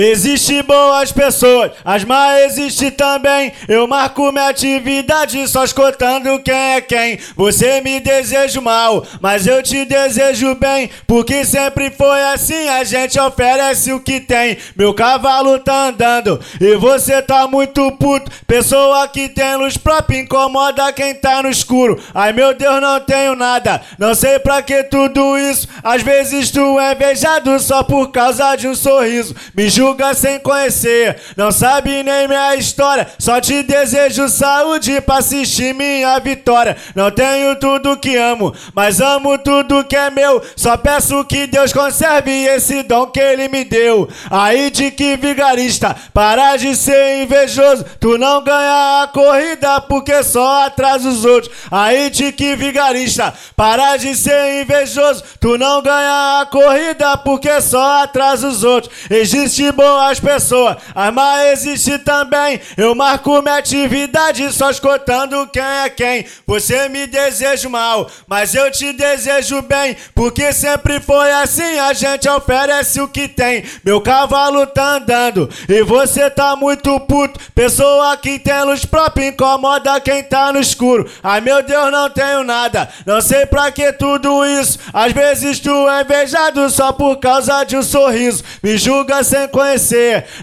Existe boas pessoas, as más existe também. Eu marco minha atividade só escutando quem é quem. Você me deseja mal, mas eu te desejo bem. Porque sempre foi assim, a gente oferece o que tem. Meu cavalo tá andando e você tá muito puto. Pessoa que tem luz própria incomoda quem tá no escuro. Ai meu Deus, não tenho nada, não sei pra que tudo isso. Às vezes tu é beijado só por causa de um sorriso. Me julga julga sem conhecer, não sabe nem minha história. Só te desejo saúde pra assistir minha vitória. Não tenho tudo que amo, mas amo tudo que é meu. Só peço que Deus conserve esse dom que Ele me deu. Aí de que vigarista, para de ser invejoso. Tu não ganha a corrida porque só atrasa os outros. Aí de que vigarista, para de ser invejoso. Tu não ganha a corrida porque só atrasa os outros. Existe boas pessoas, as más existe também. Eu marco minha atividade só escutando quem é quem. Você me deseja mal, mas eu te desejo bem. Porque sempre foi assim, a gente oferece o que tem. Meu cavalo tá andando e você tá muito puto. Pessoa que tem luz própria incomoda quem tá no escuro. Ai meu Deus, não tenho nada, não sei pra que tudo isso. Às vezes tu é invejado só por causa de um sorriso. Me julga sem conhecer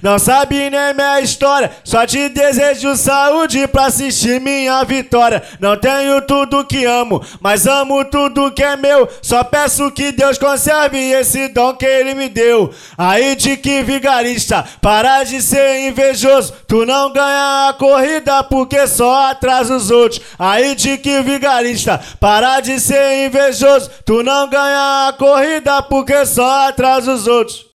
Não sabe nem minha história. Só te desejo saúde pra assistir minha vitória. Não tenho tudo que amo, mas amo tudo que é meu. Só peço que Deus conserve esse dom que Ele me deu. Aí de que vigarista, para de ser invejoso. Tu não ganha a corrida porque só atrasa os outros. Aí de que vigarista, para de ser invejoso. Tu não ganha a corrida porque só atrasa os outros.